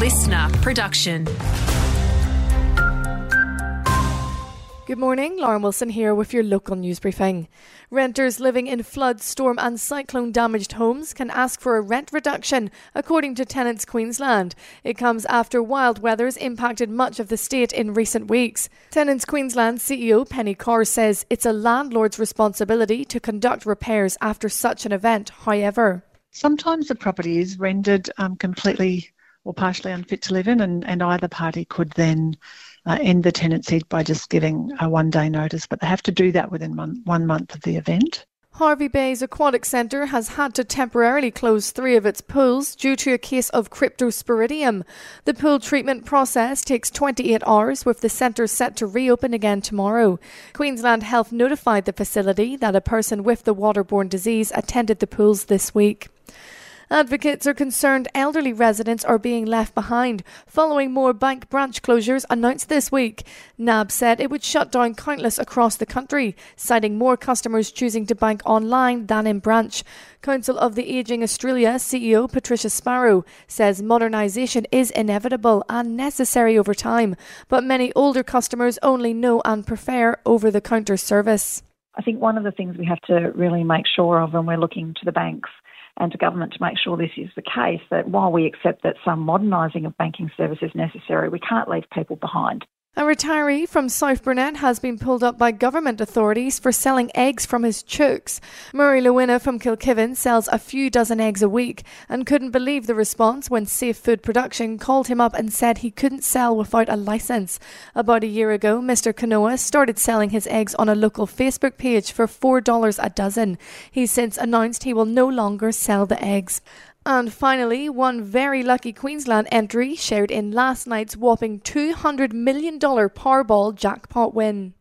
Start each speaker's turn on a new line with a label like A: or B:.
A: listener production.
B: Good morning, Lauren Wilson here with your local news briefing. Renters living in flood, storm, and cyclone damaged homes can ask for a rent reduction, according to Tenants Queensland. It comes after wild weather has impacted much of the state in recent weeks. Tenants Queensland CEO Penny Carr says it's a landlord's responsibility to conduct repairs after such an event, however.
C: Sometimes the property is rendered um, completely or partially unfit to live in, and, and either party could then uh, end the tenancy by just giving a one day notice, but they have to do that within one, one month of the event.
B: Hervey Bay's Aquatic Centre has had to temporarily close three of its pools due to a case of cryptosporidium. The pool treatment process takes 28 hours, with the centre set to reopen again tomorrow. Queensland Health notified the facility that a person with the waterborne disease attended the pools this week. Advocates are concerned elderly residents are being left behind following more bank branch closures announced this week. NAB said it would shut down countless across the country, citing more customers choosing to bank online than in branch. Council of the Ageing Australia CEO Patricia Sparrow says modernisation is inevitable and necessary over time, but many older customers only know and prefer over the counter service.
D: I think one of the things we have to really make sure of when we're looking to the banks and to government to make sure this is the case that while we accept that some modernising of banking service is necessary, we can't leave people behind.
B: A retiree from South Burnett has been pulled up by government authorities for selling eggs from his chooks. Murray Lewina from Kilkivan sells a few dozen eggs a week and couldn't believe the response when Safe Food Production called him up and said he couldn't sell without a license. About a year ago, Mr. Kanoa started selling his eggs on a local Facebook page for $4 a dozen. He's since announced he will no longer sell the eggs. And finally, one very lucky Queensland entry shared in last night's whopping $200 million Powerball jackpot win.